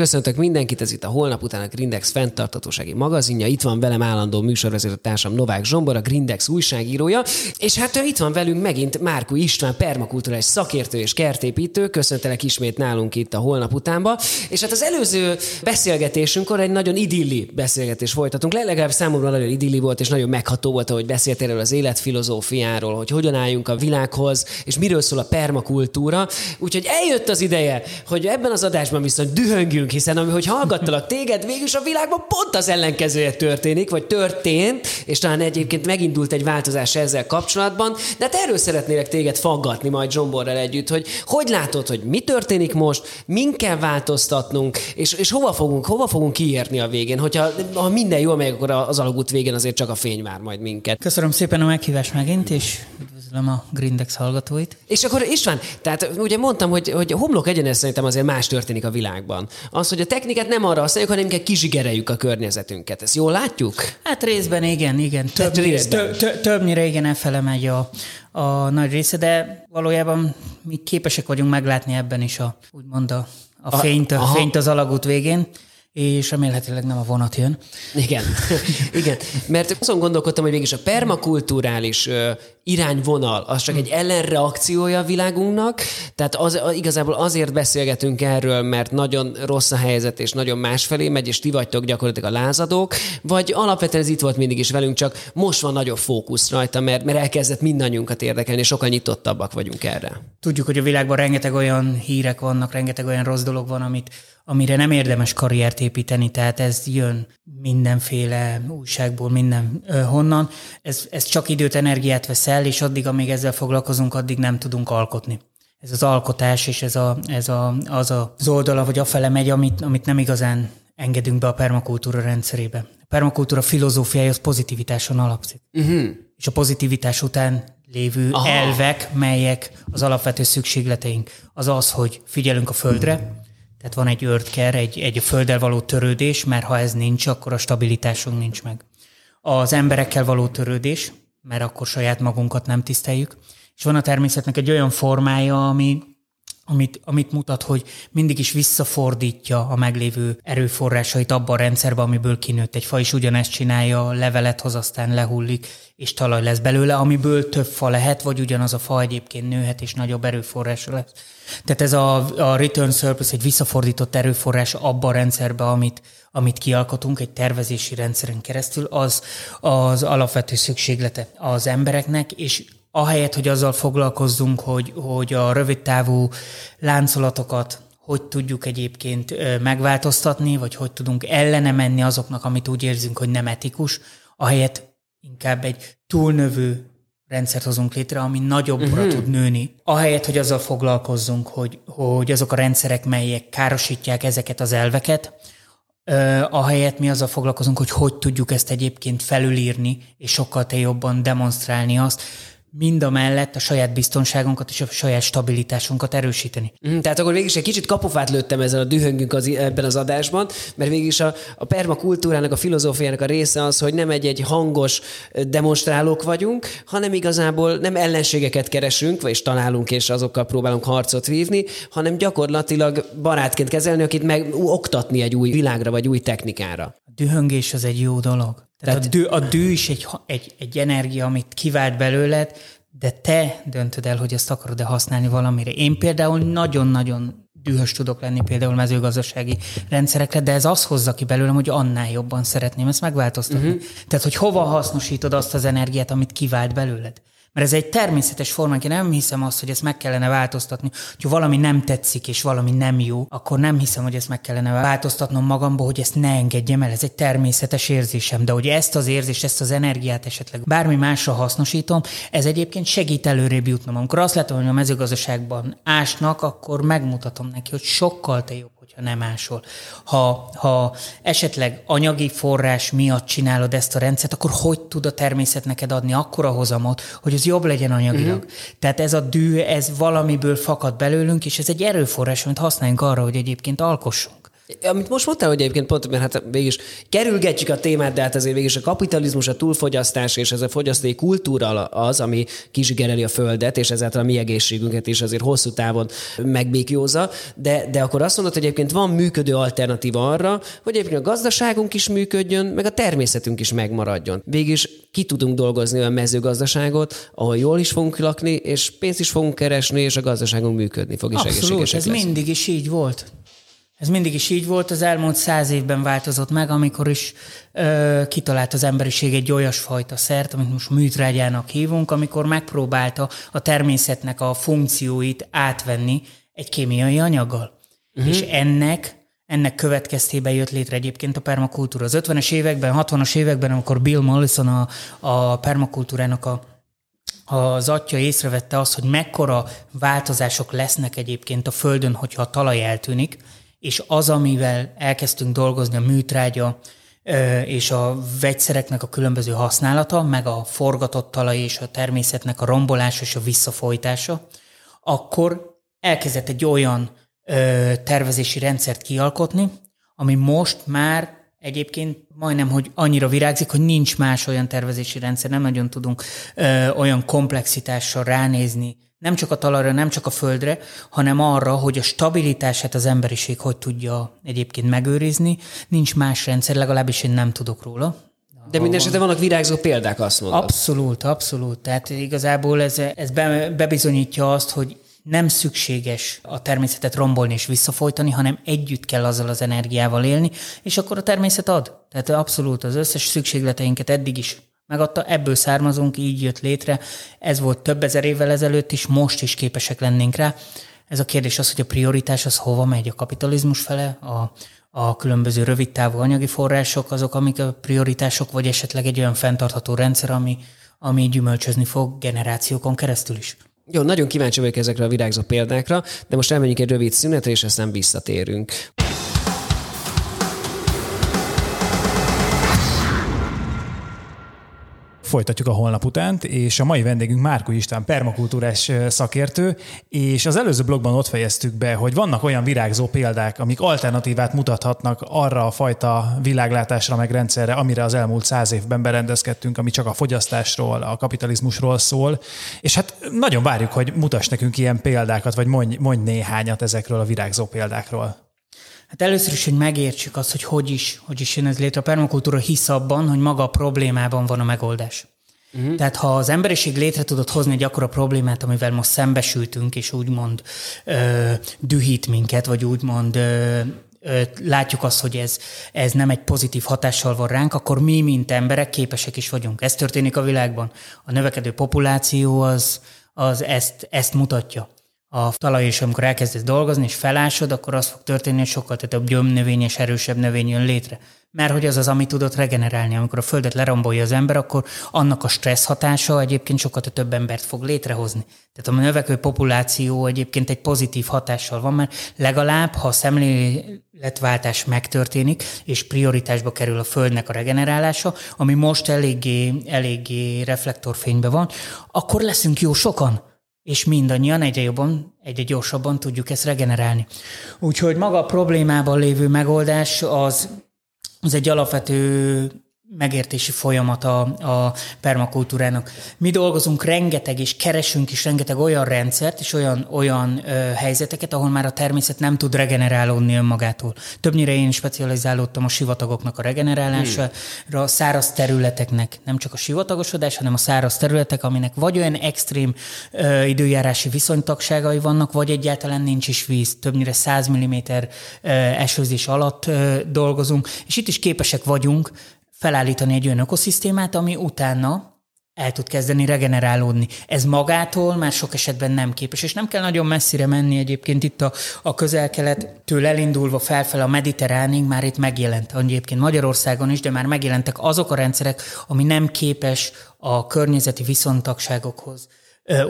Köszöntök mindenkit, ez itt a holnap után a Grindex fenntartatósági magazinja. Itt van velem állandó műsorvezető társam Novák Zsombor, a Grindex újságírója, és hát itt van velünk megint Márku István, permakulturális szakértő és kertépítő. Köszöntelek ismét nálunk itt a holnap utánba. És hát az előző beszélgetésünkkor egy nagyon idilli beszélgetés folytatunk. Legalább számomra nagyon idilli volt, és nagyon megható volt, hogy beszéltél erről az életfilozófiáról, hogy hogyan álljunk a világhoz, és miről szól a permakultúra. Úgyhogy eljött az ideje, hogy ebben az adásban viszont dühöngjünk örülünk, hiszen ami, hogy hallgattalak téged, végülis a világban pont az ellenkezője történik, vagy történt, és talán egyébként megindult egy változás ezzel kapcsolatban, de hát erről szeretnélek téged faggatni majd Zsomborral együtt, hogy hogy látod, hogy mi történik most, min kell változtatnunk, és, és hova fogunk, hova fogunk kiérni a végén, hogyha ha minden jól megy, akkor az alagút végén azért csak a fény vár majd minket. Köszönöm szépen a meghívást megint, és üdvözlöm a Grindex hallgatóit. És akkor István, tehát ugye mondtam, hogy, hogy homlok egyenes szerintem azért más történik a világban az, hogy a technikát nem arra használjuk, hanem inkább kizsigereljük a környezetünket. Ezt jól látjuk? Hát részben igen, igen. Többnyire, részben. Tö, tö, többnyire igen, efele megy a, a nagy része, de valójában mi képesek vagyunk meglátni ebben is a, úgymond a, a fényt, a, a fényt az alagút végén és remélhetőleg nem a vonat jön. Igen, igen. Mert azon gondolkodtam, hogy mégis a permakulturális irányvonal az csak egy ellenreakciója a világunknak, tehát az, igazából azért beszélgetünk erről, mert nagyon rossz a helyzet, és nagyon másfelé megy, és ti vagytok gyakorlatilag a lázadók, vagy alapvetően ez itt volt mindig is velünk, csak most van nagyobb fókusz rajta, mert, mert elkezdett mindannyiunkat érdekelni, és sokkal nyitottabbak vagyunk erre. Tudjuk, hogy a világban rengeteg olyan hírek vannak, rengeteg olyan rossz dolog van, amit amire nem érdemes karriert építeni, tehát ez jön mindenféle újságból, minden honnan. Ez, ez csak időt, energiát vesz el, és addig, amíg ezzel foglalkozunk, addig nem tudunk alkotni. Ez az alkotás, és ez, a, ez a, az a, az oldala, vagy afele megy, amit, amit nem igazán engedünk be a permakultúra rendszerébe. A permakultúra filozófiája az pozitivitáson alapszik. Uh-huh. És a pozitivitás után lévő Aha. elvek, melyek az alapvető szükségleteink, az az, hogy figyelünk a földre, tehát van egy ördker, egy, egy földdel való törődés, mert ha ez nincs, akkor a stabilitásunk nincs meg. Az emberekkel való törődés, mert akkor saját magunkat nem tiszteljük. És van a természetnek egy olyan formája, ami amit, amit mutat, hogy mindig is visszafordítja a meglévő erőforrásait abba a rendszerbe, amiből kinőtt egy fa, és ugyanezt csinálja, levelet hoz, aztán lehullik, és talaj lesz belőle, amiből több fa lehet, vagy ugyanaz a fa egyébként nőhet, és nagyobb erőforrása lesz. Tehát ez a, a return surplus, egy visszafordított erőforrás abba a rendszerbe, amit, amit kialkotunk egy tervezési rendszeren keresztül, az az alapvető szükséglete az embereknek, és ahelyett, hogy azzal foglalkozzunk, hogy, hogy a rövidtávú láncolatokat hogy tudjuk egyébként megváltoztatni, vagy hogy tudunk ellene menni azoknak, amit úgy érzünk, hogy nem etikus, ahelyett inkább egy túlnövő rendszert hozunk létre, ami nagyobbra uh-huh. tud nőni. Ahelyett, hogy azzal foglalkozzunk, hogy, hogy azok a rendszerek, melyek károsítják ezeket az elveket, ahelyett mi azzal foglalkozunk, hogy hogy tudjuk ezt egyébként felülírni, és sokkal te jobban demonstrálni azt, mind a mellett a saját biztonságunkat és a saját stabilitásunkat erősíteni. Mm, tehát akkor végig is egy kicsit kapufát lőttem ezzel a dühöngünk az, ebben az adásban, mert végig is a, a permakultúrának, a filozófiának a része az, hogy nem egy-egy hangos demonstrálók vagyunk, hanem igazából nem ellenségeket keresünk, vagy találunk, és azokkal próbálunk harcot vívni, hanem gyakorlatilag barátként kezelni, akit meg oktatni egy új világra, vagy új technikára. A dühöngés az egy jó dolog. Tehát, Tehát a, dű, a dű is egy, egy, egy energia, amit kivált belőled, de te döntöd el, hogy ezt akarod-e használni valamire. Én például nagyon-nagyon dühös tudok lenni például mezőgazdasági rendszerekre, de ez az hozza ki belőlem, hogy annál jobban szeretném ezt megváltoztatni. Uh-huh. Tehát, hogy hova hasznosítod azt az energiát, amit kivált belőled. Mert ez egy természetes formánk. Én nem hiszem azt, hogy ezt meg kellene változtatni. Ha valami nem tetszik, és valami nem jó, akkor nem hiszem, hogy ezt meg kellene változtatnom magamba, hogy ezt ne engedjem el. Ez egy természetes érzésem. De hogy ezt az érzést, ezt az energiát esetleg bármi másra hasznosítom, ez egyébként segít előrébb jutnom. Amikor azt látom, hogy a mezőgazdaságban ásnak, akkor megmutatom neki, hogy sokkal te jobb hogyha nem ásol. Ha, ha esetleg anyagi forrás miatt csinálod ezt a rendszert, akkor hogy tud a természet neked adni akkora hozamot, hogy az jobb legyen anyagilag? Uh-huh. Tehát ez a dű, ez valamiből fakad belőlünk, és ez egy erőforrás, amit használjunk arra, hogy egyébként alkossunk. Amit most mondtál, hogy egyébként pont, mert hát végig kerülgetjük a témát, de hát azért végig a kapitalizmus, a túlfogyasztás és ez a fogyasztói kultúra az, ami kizsigereli a földet, és ezáltal a mi egészségünket is azért hosszú távon megbékjóza. De, de akkor azt mondod, hogy egyébként van működő alternatíva arra, hogy egyébként a gazdaságunk is működjön, meg a természetünk is megmaradjon. Végig ki tudunk dolgozni olyan mezőgazdaságot, ahol jól is fogunk lakni, és pénzt is fogunk keresni, és a gazdaságunk működni fog, és Abszolút, ez lesz. mindig is így volt. Ez mindig is így volt, az elmúlt száz évben változott meg, amikor is ö, kitalált az emberiség egy olyasfajta szert, amit most műtrágyának hívunk, amikor megpróbálta a természetnek a funkcióit átvenni egy kémiai anyaggal. Uh-huh. És ennek ennek következtében jött létre egyébként a permakultúra. Az 50-es években, 60-as években, amikor Bill Mollison a, a permakultúrának a az atya észrevette azt, hogy mekkora változások lesznek egyébként a Földön, hogyha a talaj eltűnik, és az, amivel elkezdtünk dolgozni, a műtrágya és a vegyszereknek a különböző használata, meg a forgatott talaj és a természetnek a rombolása és a visszafolytása, akkor elkezdett egy olyan tervezési rendszert kialkotni, ami most már egyébként majdnem, hogy annyira virágzik, hogy nincs más olyan tervezési rendszer, nem nagyon tudunk ö, olyan komplexitással ránézni nem csak a talajra, nem csak a földre, hanem arra, hogy a stabilitását az emberiség hogy tudja egyébként megőrizni. Nincs más rendszer, legalábbis én nem tudok róla. De minden esetben vannak virágzó példák, azt mondod. Abszolút, abszolút. Tehát igazából ez, ez be, bebizonyítja azt, hogy nem szükséges a természetet rombolni és visszafolytani, hanem együtt kell azzal az energiával élni, és akkor a természet ad. Tehát abszolút az összes szükségleteinket eddig is megadta, ebből származunk, így jött létre. Ez volt több ezer évvel ezelőtt is, most is képesek lennénk rá. Ez a kérdés az, hogy a prioritás az hova megy, a kapitalizmus fele, a, a különböző rövidtávú anyagi források, azok, amik a prioritások, vagy esetleg egy olyan fenntartható rendszer, ami, ami gyümölcsözni fog generációkon keresztül is. Jó, nagyon kíváncsi vagyok ezekre a virágzó példákra, de most elmenjünk egy rövid szünetre, és aztán visszatérünk. Folytatjuk a holnap utánt, és a mai vendégünk Márku István, permakultúrás szakértő, és az előző blogban ott fejeztük be, hogy vannak olyan virágzó példák, amik alternatívát mutathatnak arra a fajta világlátásra meg rendszerre, amire az elmúlt száz évben berendezkedtünk, ami csak a fogyasztásról, a kapitalizmusról szól. És hát nagyon várjuk, hogy mutass nekünk ilyen példákat, vagy mondj, mondj néhányat ezekről a virágzó példákról. Hát először is, hogy megértsük azt, hogy hogy is, hogy is jön ez létre. A permakultúra hisz abban, hogy maga a problémában van a megoldás. Uh-huh. Tehát ha az emberiség létre tudott hozni egy akkora problémát, amivel most szembesültünk, és úgymond ö, dühít minket, vagy úgymond ö, ö, látjuk azt, hogy ez, ez nem egy pozitív hatással van ránk, akkor mi, mint emberek képesek is vagyunk. Ez történik a világban. A növekedő populáció az, az ezt, ezt mutatja a talaj, és amikor elkezdesz dolgozni, és felásod, akkor az fog történni, hogy sokkal több gyömnövény és erősebb növény jön létre. Mert hogy az az, ami tudott regenerálni. Amikor a földet lerombolja az ember, akkor annak a stressz hatása egyébként sokkal több embert fog létrehozni. Tehát a növekvő populáció egyébként egy pozitív hatással van, mert legalább, ha a szemléletváltás megtörténik, és prioritásba kerül a földnek a regenerálása, ami most eléggé, eléggé reflektorfényben van, akkor leszünk jó sokan és mindannyian egyre jobban, egyre gyorsabban tudjuk ezt regenerálni. Úgyhogy maga a problémában lévő megoldás az, az egy alapvető megértési folyamata a permakultúrának. Mi dolgozunk rengeteg, és keresünk is rengeteg olyan rendszert, és olyan, olyan ö, helyzeteket, ahol már a természet nem tud regenerálódni önmagától. Többnyire én specializálódtam a sivatagoknak a regenerálására, hmm. száraz területeknek, nem csak a sivatagosodás, hanem a száraz területek, aminek vagy olyan extrém ö, időjárási viszonytagságai vannak, vagy egyáltalán nincs is víz. Többnyire 100 mm ö, esőzés alatt ö, dolgozunk, és itt is képesek vagyunk felállítani egy olyan ökoszisztémát, ami utána el tud kezdeni regenerálódni. Ez magától már sok esetben nem képes, és nem kell nagyon messzire menni egyébként itt a, a közel-kelettől elindulva felfel a mediterránig már itt megjelent egyébként Magyarországon is, de már megjelentek azok a rendszerek, ami nem képes a környezeti viszontagságokhoz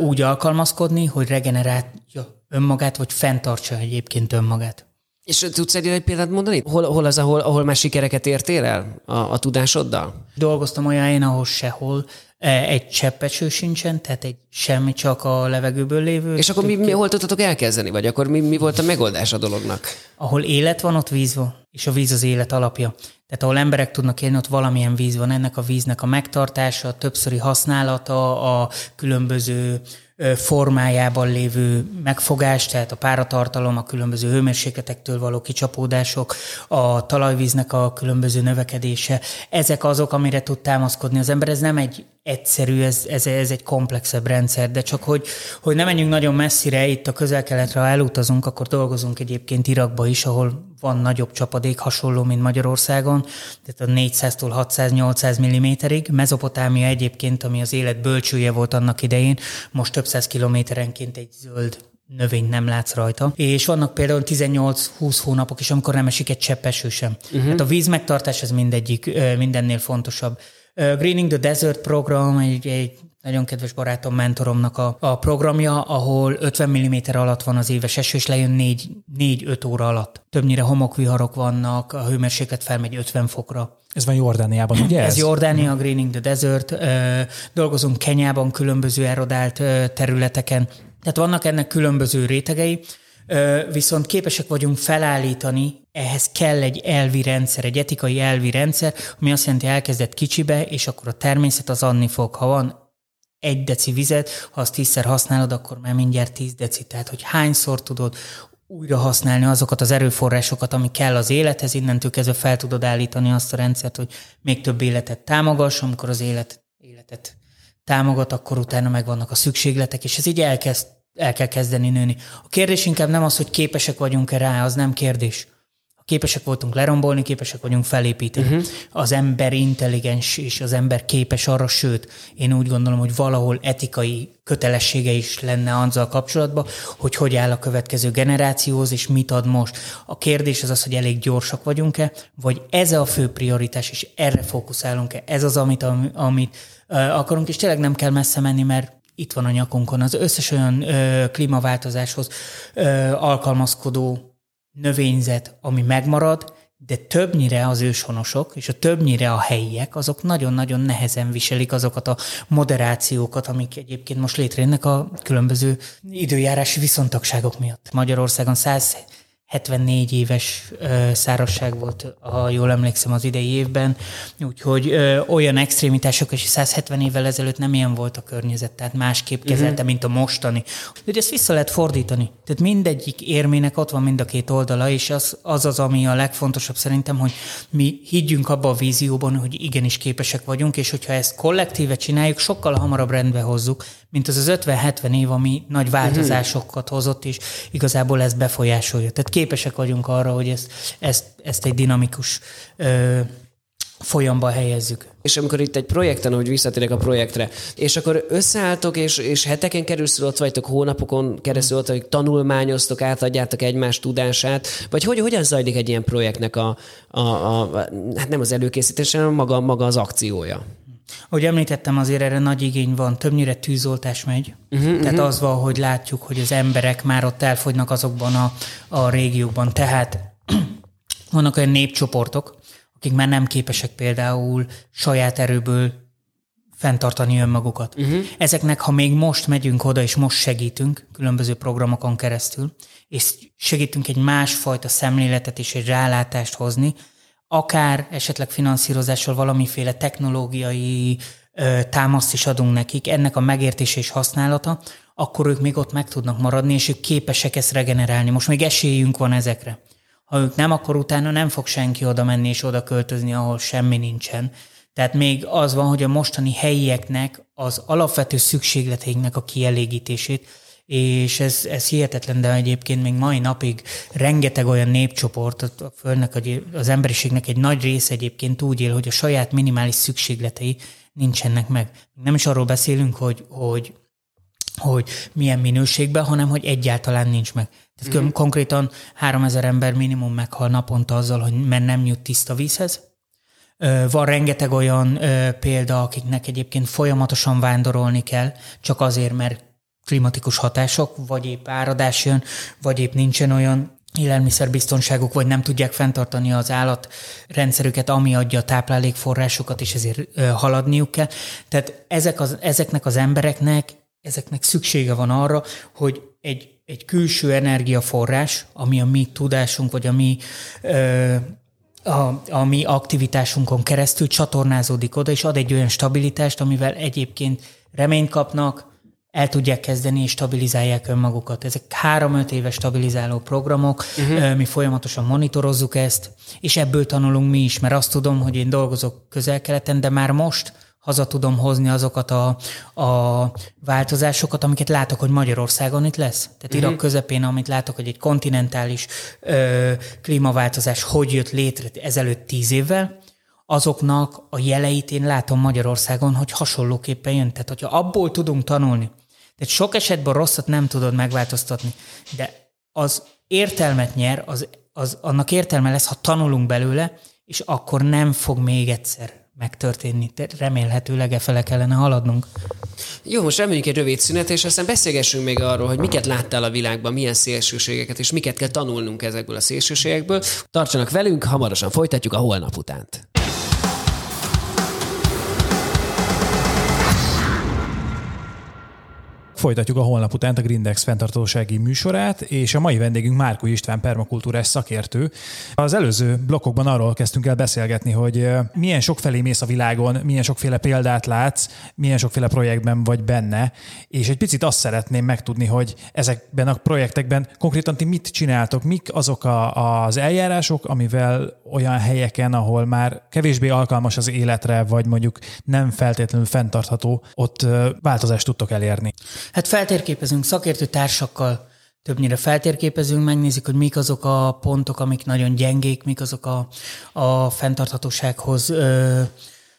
úgy alkalmazkodni, hogy regenerálja önmagát, vagy fenntartsa egyébként önmagát. És tudsz egy, példát mondani? Hol, hol az, ahol, ahol már sikereket értél el a, a tudásoddal? Dolgoztam olyan helyen, ahol sehol e, egy cseppeső sincsen, tehát egy semmi, csak a levegőből lévő. És akkor mi, mi hol tudtatok elkezdeni? Vagy akkor mi, mi volt a megoldás a dolognak? Ahol élet van, ott víz van, és a víz az élet alapja. Tehát ahol emberek tudnak élni, ott valamilyen víz van. Ennek a víznek a megtartása, a többszöri használata, a különböző formájában lévő megfogás, tehát a páratartalom, a különböző hőmérsékletektől való kicsapódások, a talajvíznek a különböző növekedése, ezek azok, amire tud támaszkodni az ember. Ez nem egy egyszerű, ez, ez, ez egy komplexebb rendszer, de csak hogy, hogy nem menjünk nagyon messzire, itt a közel-keletre, ha elutazunk, akkor dolgozunk egyébként Irakba is, ahol van nagyobb csapadék, hasonló, mint Magyarországon, tehát a 400-tól 600-800 mm-ig. Mezopotámia egyébként, ami az élet bölcsője volt annak idején, most több száz kilométerenként egy zöld növény nem látsz rajta. És vannak például 18-20 hónapok is, amikor nem esik egy csepp eső sem. Uh-huh. Hát a víz megtartás ez mindegyik, mindennél fontosabb. Greening the Desert program egy, egy nagyon kedves barátom, mentoromnak a, a programja, ahol 50 mm alatt van az éves eső, és lejön 4-5 óra alatt. Többnyire homokviharok vannak, a hőmérséklet felmegy 50 fokra. Ez van Jordániában, ugye? Ez, ez Jordánia, Greening the Desert. Dolgozunk Kenyában, különböző erodált területeken. Tehát vannak ennek különböző rétegei, viszont képesek vagyunk felállítani, ehhez kell egy elvi rendszer, egy etikai elvi rendszer, ami azt jelenti, elkezdett kicsibe, és akkor a természet az adni fog. Ha van egy deci vizet, ha azt tízszer használod, akkor már mindjárt tíz deci. Tehát, hogy hányszor tudod újra használni azokat az erőforrásokat, ami kell az élethez, innentől kezdve fel tudod állítani azt a rendszert, hogy még több életet támogass, amikor az élet, életet támogat, akkor utána megvannak a szükségletek, és ez így elkezd, el kell kezdeni nőni. A kérdés inkább nem az, hogy képesek vagyunk-e rá, az nem kérdés képesek voltunk lerombolni, képesek vagyunk felépíteni. Uh-huh. Az ember intelligens, és az ember képes arra, sőt, én úgy gondolom, hogy valahol etikai kötelessége is lenne azzal kapcsolatban, hogy hogy áll a következő generációhoz, és mit ad most. A kérdés az az, hogy elég gyorsak vagyunk-e, vagy ez a fő prioritás, és erre fókuszálunk-e. Ez az, amit, amit akarunk, és tényleg nem kell messze menni, mert itt van a nyakunkon az összes olyan ö, klímaváltozáshoz ö, alkalmazkodó növényzet, ami megmarad, de többnyire az őshonosok, és a többnyire a helyiek, azok nagyon-nagyon nehezen viselik azokat a moderációkat, amik egyébként most létrejönnek a különböző időjárási viszontagságok miatt. Magyarországon 100 74 éves szárasság volt, ha jól emlékszem, az idei évben, úgyhogy ö, olyan extrémitások, és 170 évvel ezelőtt nem ilyen volt a környezet, tehát másképp mhm. kezelte, uh-huh. mint a mostani. De ezt vissza lehet fordítani. Tehát mindegyik érmének ott van mind a két oldala, és az az, az ami a legfontosabb szerintem, hogy mi higgyünk abba a vízióban, hogy igenis képesek vagyunk, és hogyha ezt kollektíve csináljuk, sokkal hamarabb rendbe hozzuk, mint az az 50-70 év, ami nagy változásokat hozott, és igazából ezt befolyásolja. Tehát képesek vagyunk arra, hogy ezt, ezt, ezt egy dinamikus ö, folyamba helyezzük. És amikor itt egy projekten, hogy visszatérek a projektre, és akkor összeálltok, és, és heteken keresztül ott vagytok, hónapokon keresztül ott vagytok, tanulmányoztok, átadjátok egymás tudását, vagy hogy, hogyan zajlik egy ilyen projektnek a, a, a hát nem az előkészítése, hanem maga, maga az akciója? Ahogy említettem, azért erre nagy igény van, többnyire tűzoltás megy. Uh-huh, Tehát uh-huh. az van, hogy látjuk, hogy az emberek már ott elfogynak azokban a, a régiókban. Tehát vannak olyan népcsoportok, akik már nem képesek például saját erőből fenntartani önmagukat. Uh-huh. Ezeknek, ha még most megyünk oda, és most segítünk különböző programokon keresztül, és segítünk egy másfajta szemléletet és egy rálátást hozni, akár esetleg finanszírozással valamiféle technológiai ö, támaszt is adunk nekik, ennek a megértése és használata, akkor ők még ott meg tudnak maradni, és ők képesek ezt regenerálni. Most még esélyünk van ezekre. Ha ők nem, akkor utána nem fog senki oda menni és oda költözni, ahol semmi nincsen. Tehát még az van, hogy a mostani helyieknek az alapvető szükségleteiknek a kielégítését és ez, ez hihetetlen, de egyébként még mai napig rengeteg olyan népcsoport, a földnek, az emberiségnek egy nagy része egyébként úgy él, hogy a saját minimális szükségletei nincsenek meg. Nem is arról beszélünk, hogy, hogy, hogy milyen minőségben, hanem hogy egyáltalán nincs meg. Tehát mm. konkrétan 3000 ember minimum meghal naponta azzal, hogy mert nem jut tiszta vízhez. Van rengeteg olyan példa, akiknek egyébként folyamatosan vándorolni kell, csak azért, mert klimatikus hatások, vagy épp áradás jön, vagy épp nincsen olyan élelmiszerbiztonságuk, vagy nem tudják fenntartani az állatrendszerüket, ami adja a táplálékforrásokat, és ezért haladniuk kell. Tehát ezek az, ezeknek az embereknek, ezeknek szüksége van arra, hogy egy, egy külső energiaforrás, ami a mi tudásunk, vagy a mi ö, a, a mi aktivitásunkon keresztül csatornázódik oda, és ad egy olyan stabilitást, amivel egyébként reményt kapnak, el tudják kezdeni és stabilizálják önmagukat. Ezek három-öt éves stabilizáló programok, uh-huh. mi folyamatosan monitorozzuk ezt, és ebből tanulunk mi is, mert azt tudom, hogy én dolgozok közel-keleten, de már most haza tudom hozni azokat a, a változásokat, amiket látok, hogy Magyarországon itt lesz. Tehát uh-huh. Irak közepén, amit látok, hogy egy kontinentális ö, klímaváltozás hogy jött létre ezelőtt tíz évvel, azoknak a jeleit én látom Magyarországon, hogy hasonlóképpen jön. Tehát, hogyha abból tudunk tanulni, tehát sok esetben rosszat nem tudod megváltoztatni, de az értelmet nyer, az, az, annak értelme lesz, ha tanulunk belőle, és akkor nem fog még egyszer megtörténni. De remélhetőleg e fele kellene haladnunk. Jó, most reméljük egy rövid szünet, és aztán beszélgessünk még arról, hogy miket láttál a világban, milyen szélsőségeket, és miket kell tanulnunk ezekből a szélsőségekből. Tartsanak velünk, hamarosan folytatjuk a holnap utánt. Folytatjuk a holnap után a Grindex fenntartósági műsorát, és a mai vendégünk Márkó István permakultúrás szakértő. Az előző blokkokban arról kezdtünk el beszélgetni, hogy milyen sokfelé mész a világon, milyen sokféle példát látsz, milyen sokféle projektben vagy benne, és egy picit azt szeretném megtudni, hogy ezekben a projektekben konkrétan ti mit csináltok, mik azok a, az eljárások, amivel olyan helyeken, ahol már kevésbé alkalmas az életre, vagy mondjuk nem feltétlenül fenntartható, ott változást tudtok elérni. Hát feltérképezünk szakértő társakkal, többnyire feltérképezünk, megnézzük, hogy mik azok a pontok, amik nagyon gyengék, mik azok a, a fenntarthatósághoz ö,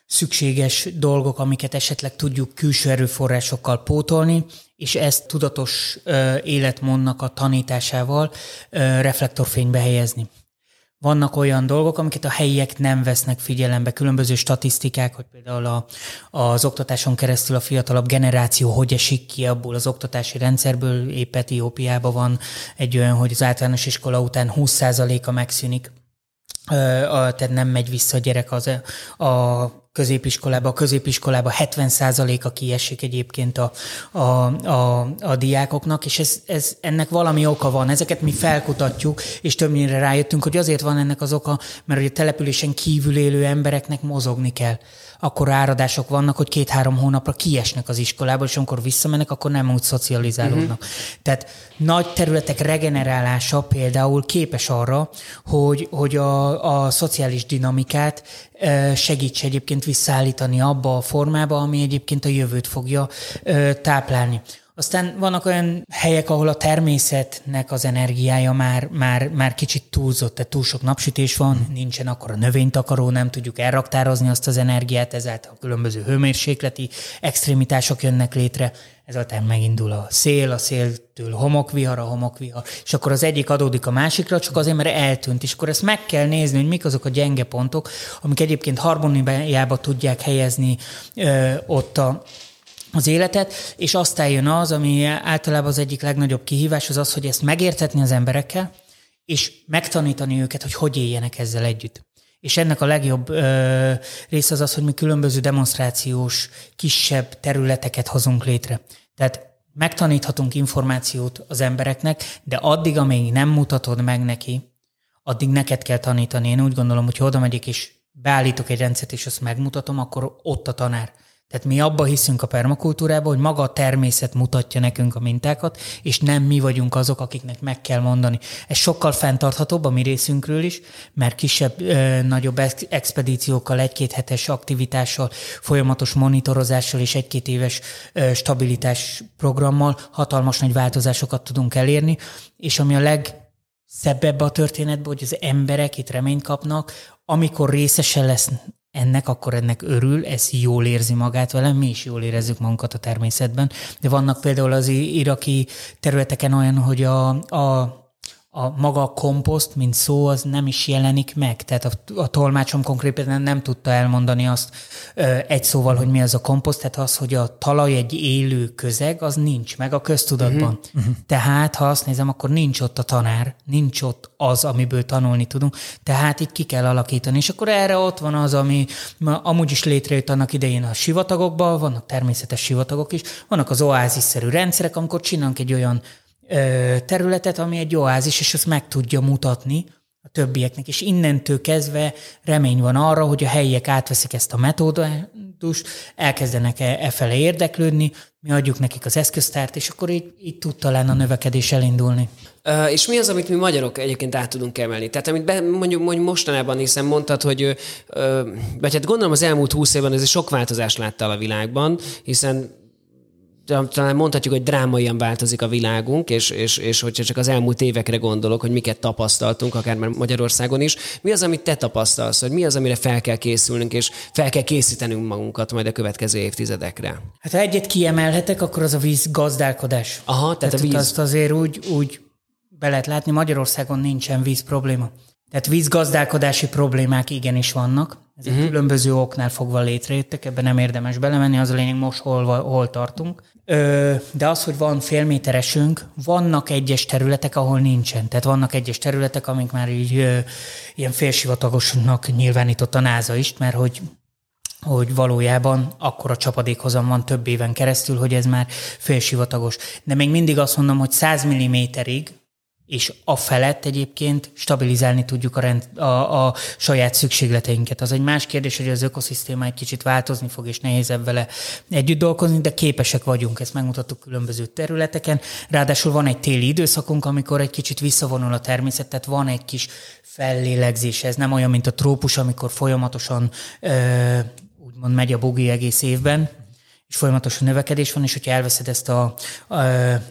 szükséges dolgok, amiket esetleg tudjuk külső erőforrásokkal pótolni, és ezt tudatos ö, életmódnak a tanításával ö, reflektorfénybe helyezni. Vannak olyan dolgok, amiket a helyiek nem vesznek figyelembe, különböző statisztikák, hogy például a, az oktatáson keresztül a fiatalabb generáció hogy esik ki abból az oktatási rendszerből. Épp Etiópiában van egy olyan, hogy az általános iskola után 20%-a megszűnik tehát nem megy vissza a gyerek az a középiskolába. A középiskolába 70%-a kiesik egyébként a, a, a, a diákoknak, és ez, ez, ennek valami oka van. Ezeket mi felkutatjuk, és többnyire rájöttünk, hogy azért van ennek az oka, mert hogy a településen kívül élő embereknek mozogni kell akkor áradások vannak, hogy két-három hónapra kiesnek az iskolából, és amikor visszamennek, akkor nem úgy szocializálódnak. Uh-huh. Tehát nagy területek regenerálása például képes arra, hogy, hogy a, a szociális dinamikát segíts egyébként visszaállítani abba a formába, ami egyébként a jövőt fogja táplálni. Aztán vannak olyan helyek, ahol a természetnek az energiája már, már, már kicsit túlzott, tehát túl sok napsütés van, nincsen akkor a növénytakaró, nem tudjuk elraktározni azt az energiát, ezáltal a különböző hőmérsékleti extrémitások jönnek létre, ezáltal megindul a szél, a széltől homokvihar, a homokvihar, és akkor az egyik adódik a másikra, csak azért, mert eltűnt, és akkor ezt meg kell nézni, hogy mik azok a gyenge pontok, amik egyébként harmóniába tudják helyezni ö, ott a, az életet, és aztán jön az, ami általában az egyik legnagyobb kihívás, az az, hogy ezt megértetni az emberekkel, és megtanítani őket, hogy hogy éljenek ezzel együtt. És ennek a legjobb ö, része az az, hogy mi különböző demonstrációs, kisebb területeket hozunk létre. Tehát megtaníthatunk információt az embereknek, de addig, amíg nem mutatod meg neki, addig neked kell tanítani. Én úgy gondolom, hogy ha oda megyek és beállítok egy rendszert, és azt megmutatom, akkor ott a tanár. Tehát mi abba hiszünk a permakultúrában, hogy maga a természet mutatja nekünk a mintákat, és nem mi vagyunk azok, akiknek meg kell mondani. Ez sokkal fenntarthatóbb a mi részünkről is, mert kisebb, ö, nagyobb expedíciókkal, egy-két hetes aktivitással, folyamatos monitorozással és egy-két éves ö, stabilitás programmal hatalmas nagy változásokat tudunk elérni, és ami a leg szebbebb a történetben, hogy az emberek itt reményt kapnak, amikor részese lesz ennek, akkor ennek örül, ez jól érzi magát velem, mi is jól érezzük magunkat a természetben. De vannak például az iraki területeken olyan, hogy a, a a maga a komposzt, mint szó, az nem is jelenik meg. Tehát a, a tolmácsom konkrétan nem tudta elmondani azt ö, egy szóval, hogy mi az a komposzt, tehát az, hogy a talaj egy élő közeg, az nincs meg a köztudatban. Uh-huh. Tehát, ha azt nézem, akkor nincs ott a tanár, nincs ott az, amiből tanulni tudunk, tehát itt ki kell alakítani. És akkor erre ott van az, ami amúgy is létrejött annak idején a sivatagokban, vannak természetes sivatagok is, vannak az oázisszerű rendszerek, amikor csinálunk egy olyan területet, ami egy oázis, és azt meg tudja mutatni a többieknek, és innentől kezdve remény van arra, hogy a helyiek átveszik ezt a metódust, elkezdenek e, e fele érdeklődni, mi adjuk nekik az eszköztárt, és akkor így, így tud talán a növekedés elindulni. Uh, és mi az, amit mi magyarok egyébként át tudunk emelni? Tehát amit be, mondjuk, mondjuk mostanában hiszen mondtad, hogy uh, vagy hát gondolom az elmúlt húsz évben ez sok változást láttál a világban, hiszen talán mondhatjuk, hogy drámaian változik a világunk, és, és, és hogyha csak az elmúlt évekre gondolok, hogy miket tapasztaltunk, akár már Magyarországon is, mi az, amit te tapasztalsz, hogy mi az, amire fel kell készülnünk, és fel kell készítenünk magunkat majd a következő évtizedekre? Hát ha egyet kiemelhetek, akkor az a víz gazdálkodás. Aha, tehát, tehát a víz... Azt azért úgy, úgy be lehet látni, Magyarországon nincsen víz probléma. Tehát vízgazdálkodási problémák igenis vannak, ezek uh-huh. különböző oknál fogva létrejöttek, ebben nem érdemes belemenni, az a lényeg most hol, hol tartunk. De az, hogy van félméteresünk, vannak egyes területek, ahol nincsen. Tehát vannak egyes területek, amik már így ilyen félsivatagosnak nyilvánított a NASA is, mert hogy hogy valójában akkor a csapadékhozam van több éven keresztül, hogy ez már félsivatagos. De még mindig azt mondom, hogy 100 mm-ig és a felett egyébként stabilizálni tudjuk a, rend, a, a saját szükségleteinket. Az egy más kérdés, hogy az ökoszisztéma egy kicsit változni fog, és nehézebb vele együtt dolgozni, de képesek vagyunk, ezt megmutattuk különböző területeken. Ráadásul van egy téli időszakunk, amikor egy kicsit visszavonul a természet, tehát van egy kis fellélegzés. Ez nem olyan, mint a trópus, amikor folyamatosan ö, úgymond megy a bugi egész évben, és folyamatos növekedés van, és hogyha elveszed ezt a,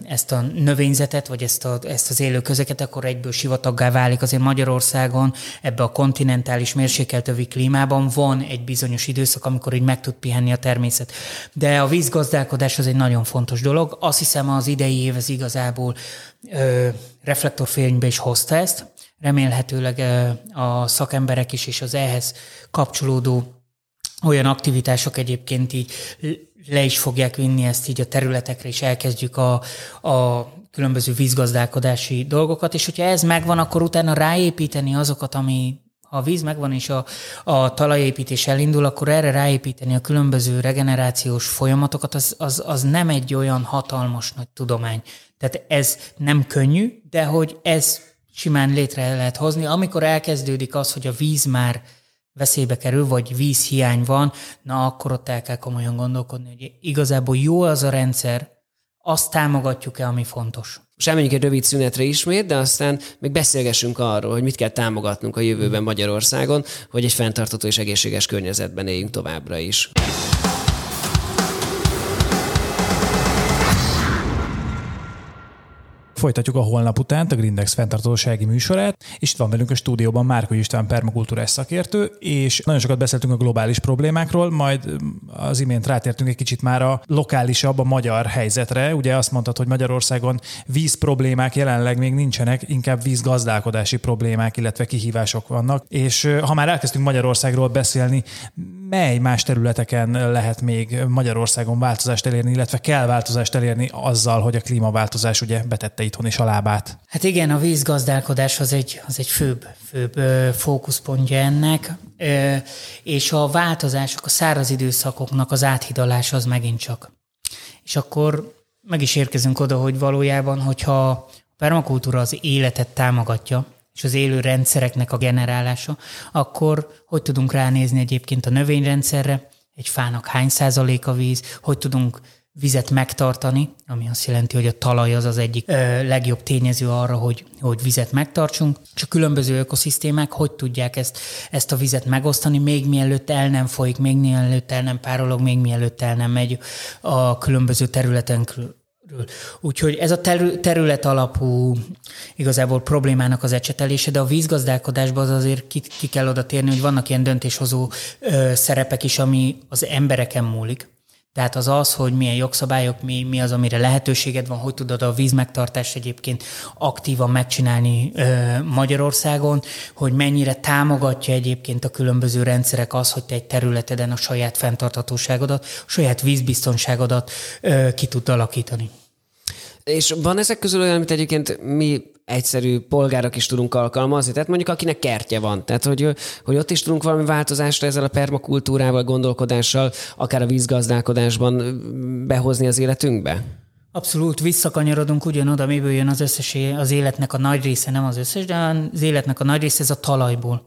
ezt a növényzetet, vagy ezt, a, ezt az élő közeket, akkor egyből sivataggá válik. Azért Magyarországon ebbe a kontinentális mérsékeltővi klímában van egy bizonyos időszak, amikor így meg tud pihenni a természet. De a vízgazdálkodás az egy nagyon fontos dolog. Azt hiszem az idei év ez igazából ö, reflektorfénybe is hozta ezt. Remélhetőleg a szakemberek is és az ehhez kapcsolódó olyan aktivitások egyébként így le is fogják vinni ezt így a területekre, és elkezdjük a, a különböző vízgazdálkodási dolgokat, és hogyha ez megvan, akkor utána ráépíteni azokat, ami ha a víz megvan és a, a talajépítés elindul, akkor erre ráépíteni a különböző regenerációs folyamatokat, az, az, az nem egy olyan hatalmas nagy tudomány. Tehát ez nem könnyű, de hogy ez simán létre lehet hozni. Amikor elkezdődik az, hogy a víz már veszélybe kerül, vagy vízhiány van, na akkor ott el kell komolyan gondolkodni, hogy igazából jó az a rendszer, azt támogatjuk-e, ami fontos. Most elmenjünk egy rövid szünetre ismét, de aztán még beszélgessünk arról, hogy mit kell támogatnunk a jövőben Magyarországon, hogy egy fenntartató és egészséges környezetben éljünk továbbra is. Folytatjuk a holnap után a Grindex fenntartósági műsorát, és itt van velünk a stúdióban Márko István permakultúrás szakértő, és nagyon sokat beszéltünk a globális problémákról, majd az imént rátértünk egy kicsit már a lokálisabb, a magyar helyzetre. Ugye azt mondtad, hogy Magyarországon víz problémák jelenleg még nincsenek, inkább vízgazdálkodási problémák, illetve kihívások vannak. És ha már elkezdtünk Magyarországról beszélni, mely más területeken lehet még Magyarországon változást elérni, illetve kell változást elérni azzal, hogy a klímaváltozás ugye betette itthon is a lábát? Hát igen, a vízgazdálkodás az egy, az egy főbb, főbb fókuszpontja ennek, és a változások, a száraz időszakoknak az áthidalása az megint csak. És akkor meg is érkezünk oda, hogy valójában, hogyha a permakultúra az életet támogatja, és az élő rendszereknek a generálása, akkor hogy tudunk ránézni egyébként a növényrendszerre, egy fának hány százalék a víz, hogy tudunk vizet megtartani, ami azt jelenti, hogy a talaj az az egyik ö, legjobb tényező arra, hogy, hogy vizet megtartsunk, és a különböző ökoszisztémák hogy tudják ezt, ezt a vizet megosztani, még mielőtt el nem folyik, még mielőtt el nem párolog, még mielőtt el nem megy a különböző területenkről Úgyhogy ez a terület alapú igazából problémának az ecsetelése, de a vízgazdálkodásban az azért ki, ki kell oda térni, hogy vannak ilyen döntéshozó ö, szerepek is, ami az embereken múlik. Tehát az az, hogy milyen jogszabályok, mi, mi az, amire lehetőséged van, hogy tudod a vízmegtartást egyébként aktívan megcsinálni ö, Magyarországon, hogy mennyire támogatja egyébként a különböző rendszerek az, hogy te egy területeden a saját fenntarthatóságodat, a saját vízbiztonságodat ö, ki tud alakítani. És van ezek közül olyan, amit egyébként mi egyszerű polgárok is tudunk alkalmazni. Tehát mondjuk akinek kertje van. Tehát, hogy, hogy ott is tudunk valami változásra ezzel a permakultúrával, gondolkodással, akár a vízgazdálkodásban behozni az életünkbe? Abszolút visszakanyarodunk ugyanoda, miből jön az összes, az életnek a nagy része, nem az összes, de az életnek a nagy része ez a talajból.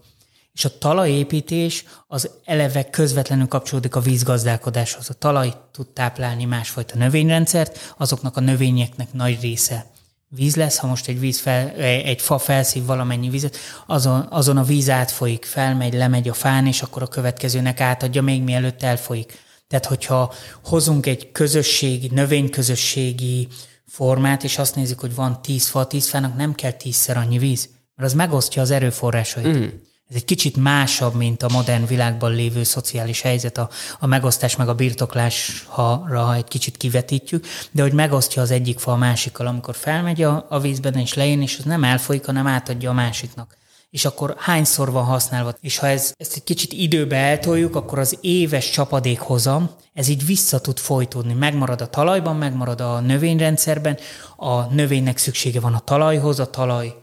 És a talajépítés az eleve közvetlenül kapcsolódik a vízgazdálkodáshoz. A talaj tud táplálni másfajta növényrendszert, azoknak a növényeknek nagy része víz lesz, ha most egy, víz fel, egy fa felszív valamennyi vizet, azon, azon a víz átfolyik, felmegy, lemegy a fán, és akkor a következőnek átadja, még mielőtt elfolyik. Tehát, hogyha hozunk egy közösségi, növényközösségi formát, és azt nézzük, hogy van tíz fa, tíz fának nem kell tízszer annyi víz, mert az megosztja az erőforrásait. Mm. Ez egy kicsit másabb, mint a modern világban lévő szociális helyzet, a, a megosztás meg a birtoklásra egy kicsit kivetítjük, de hogy megosztja az egyik fa a másikkal, amikor felmegy a, a vízben és lejön, és az nem elfolyik, hanem átadja a másiknak és akkor hányszor van használva. És ha ez, ezt egy kicsit időbe eltoljuk, akkor az éves csapadékhozam, ez így vissza tud folytódni. Megmarad a talajban, megmarad a növényrendszerben, a növénynek szüksége van a talajhoz, a talaj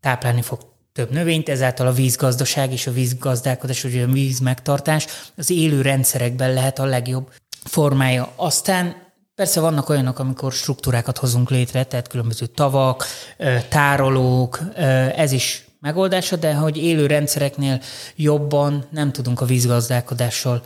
táplálni fog több növényt, ezáltal a vízgazdaság és a vízgazdálkodás, vagy a víz megtartás az élő rendszerekben lehet a legjobb formája. Aztán Persze vannak olyanok, amikor struktúrákat hozunk létre, tehát különböző tavak, tárolók, ez is megoldása, de hogy élő rendszereknél jobban nem tudunk a vízgazdálkodással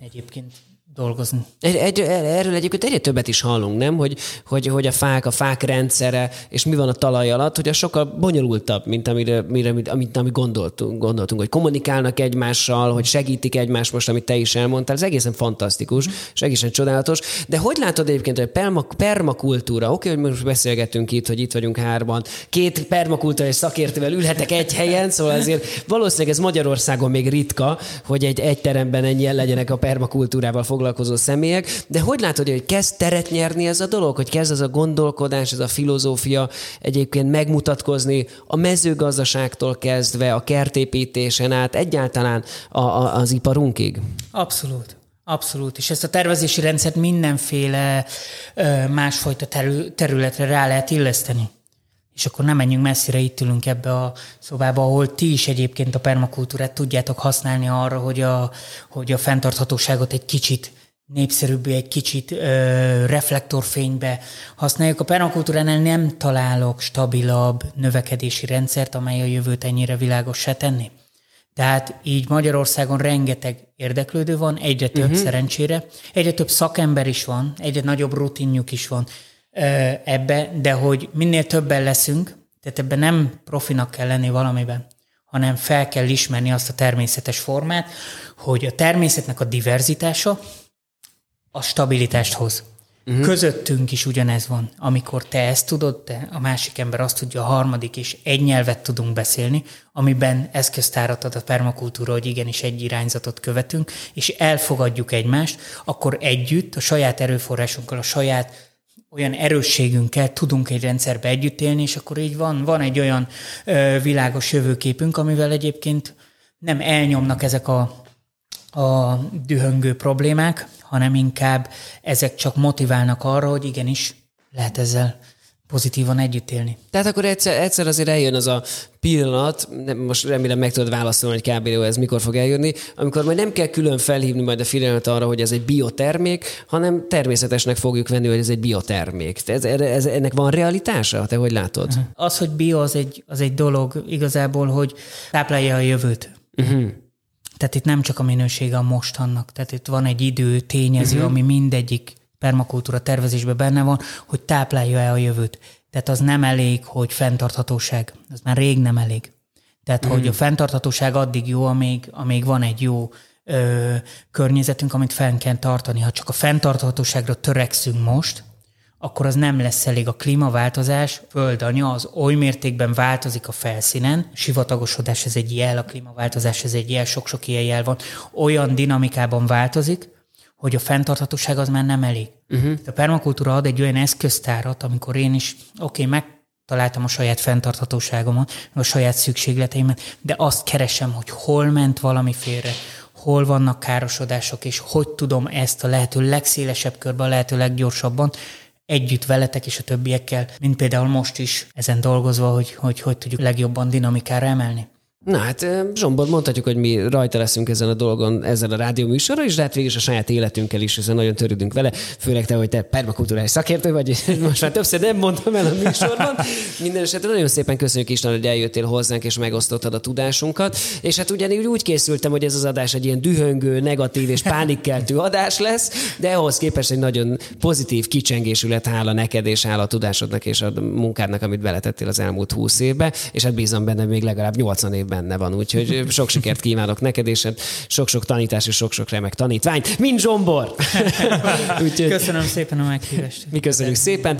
egyébként dolgozni. Egy, erről egyébként egyre többet is hallunk, nem? Hogy, hogy, hogy a fák, a fák rendszere, és mi van a talaj alatt, hogy a sokkal bonyolultabb, mint amire, mire, amit, amit gondoltunk, gondoltunk, hogy kommunikálnak egymással, hogy segítik egymást most, amit te is elmondtál. Ez egészen fantasztikus, és egészen csodálatos. De hogy látod egyébként, hogy permak, permakultúra, oké, hogy most beszélgetünk itt, hogy itt vagyunk hárban, két permakultúra szakértővel ülhetek egy helyen, szóval azért valószínűleg ez Magyarországon még ritka, hogy egy, egy teremben ennyien legyenek a permakultúrával foglalkozó foglalkozó személyek, de hogy látod, hogy kezd teret nyerni ez a dolog, hogy kezd ez a gondolkodás, ez a filozófia egyébként megmutatkozni a mezőgazdaságtól kezdve, a kertépítésen át, egyáltalán a, a, az iparunkig? Abszolút. Abszolút, és ezt a tervezési rendszert mindenféle ö, másfajta terü- területre rá lehet illeszteni. És akkor nem menjünk messzire, itt ülünk ebbe a szobába, ahol ti is egyébként a permakultúrát tudjátok használni arra, hogy a, hogy a fenntarthatóságot egy kicsit népszerűbbé, egy kicsit ö, reflektorfénybe használjuk. A permakultúránál nem találok stabilabb növekedési rendszert, amely a jövőt ennyire se tenni. Tehát így Magyarországon rengeteg érdeklődő van, egyre több uh-huh. szerencsére, egyre több szakember is van, egyre nagyobb rutinjuk is van ebbe, de hogy minél többen leszünk, tehát ebben nem profinak kell lenni valamiben, hanem fel kell ismerni azt a természetes formát, hogy a természetnek a diverzitása a stabilitást hoz. Uh-huh. Közöttünk is ugyanez van. Amikor te ezt tudod, te a másik ember azt tudja, a harmadik, és egy nyelvet tudunk beszélni, amiben eszköztárat ad a permakultúra, hogy igenis egy irányzatot követünk, és elfogadjuk egymást, akkor együtt a saját erőforrásunkkal, a saját olyan erősségünkkel tudunk egy rendszerbe együtt élni, és akkor így van, van egy olyan ö, világos jövőképünk, amivel egyébként nem elnyomnak ezek a, a dühöngő problémák, hanem inkább ezek csak motiválnak arra, hogy igenis lehet ezzel pozitívan együtt élni. Tehát akkor egyszer, egyszer azért eljön az a pillanat, most remélem meg tudod válaszolni, hogy kb. ez mikor fog eljönni, amikor majd nem kell külön felhívni majd a figyelmet arra, hogy ez egy biotermék, hanem természetesnek fogjuk venni, hogy ez egy biotermék. Ez, ez, ennek van realitása? Te hogy látod? Az, hogy bio, az egy, az egy dolog igazából, hogy táplálja a jövőt. Uh-huh. Tehát itt nem csak a minősége a mostannak, tehát itt van egy idő tényező, uh-huh. ami mindegyik permakultúra tervezésben benne van, hogy táplálja-e a jövőt. Tehát az nem elég, hogy fenntarthatóság. Az már rég nem elég. Tehát, mm. hogy a fenntarthatóság addig jó, amíg, amíg van egy jó ö, környezetünk, amit fenn kell tartani. Ha csak a fenntarthatóságra törekszünk most, akkor az nem lesz elég. A klímaváltozás, földanya, az oly mértékben változik a felszínen, sivatagosodás ez egy jel, a klímaváltozás ez egy jel, sok-sok ilyen jel van, olyan dinamikában változik, hogy a fenntarthatóság az már nem elég. Uh-huh. A permakultúra ad egy olyan eszköztárat, amikor én is, oké, okay, megtaláltam a saját fenntarthatóságomat, a saját szükségleteimet, de azt keresem, hogy hol ment valami félre, hol vannak károsodások, és hogy tudom ezt a lehető legszélesebb körben, a lehető leggyorsabban együtt veletek és a többiekkel, mint például most is ezen dolgozva, hogy hogy, hogy tudjuk legjobban dinamikára emelni. Na hát Zsombor, mondhatjuk, hogy mi rajta leszünk ezen a dolgon, ezzel a rádió műsorra is, de hát végül a saját életünkkel is, hiszen nagyon törődünk vele, főleg te, hogy te permakulturális szakértő vagy, most már többször nem mondtam el a műsorban. Minden esetre nagyon szépen köszönjük is, hogy eljöttél hozzánk, és megosztottad a tudásunkat. És hát ugyanígy úgy készültem, hogy ez az adás egy ilyen dühöngő, negatív és pánikkeltő adás lesz, de ahhoz képest egy nagyon pozitív kicsengésű lett hála neked, és hála a tudásodnak és a munkádnak, amit beletettél az elmúlt húsz évbe, és hát bízom benne még legalább 80 év benne van, úgyhogy sok sikert kívánok neked, és hát sok-sok tanítás és sok-sok remek tanítvány, mint Zsombor! úgyhogy... Köszönöm szépen a meghívást. Mi köszönjük szépen.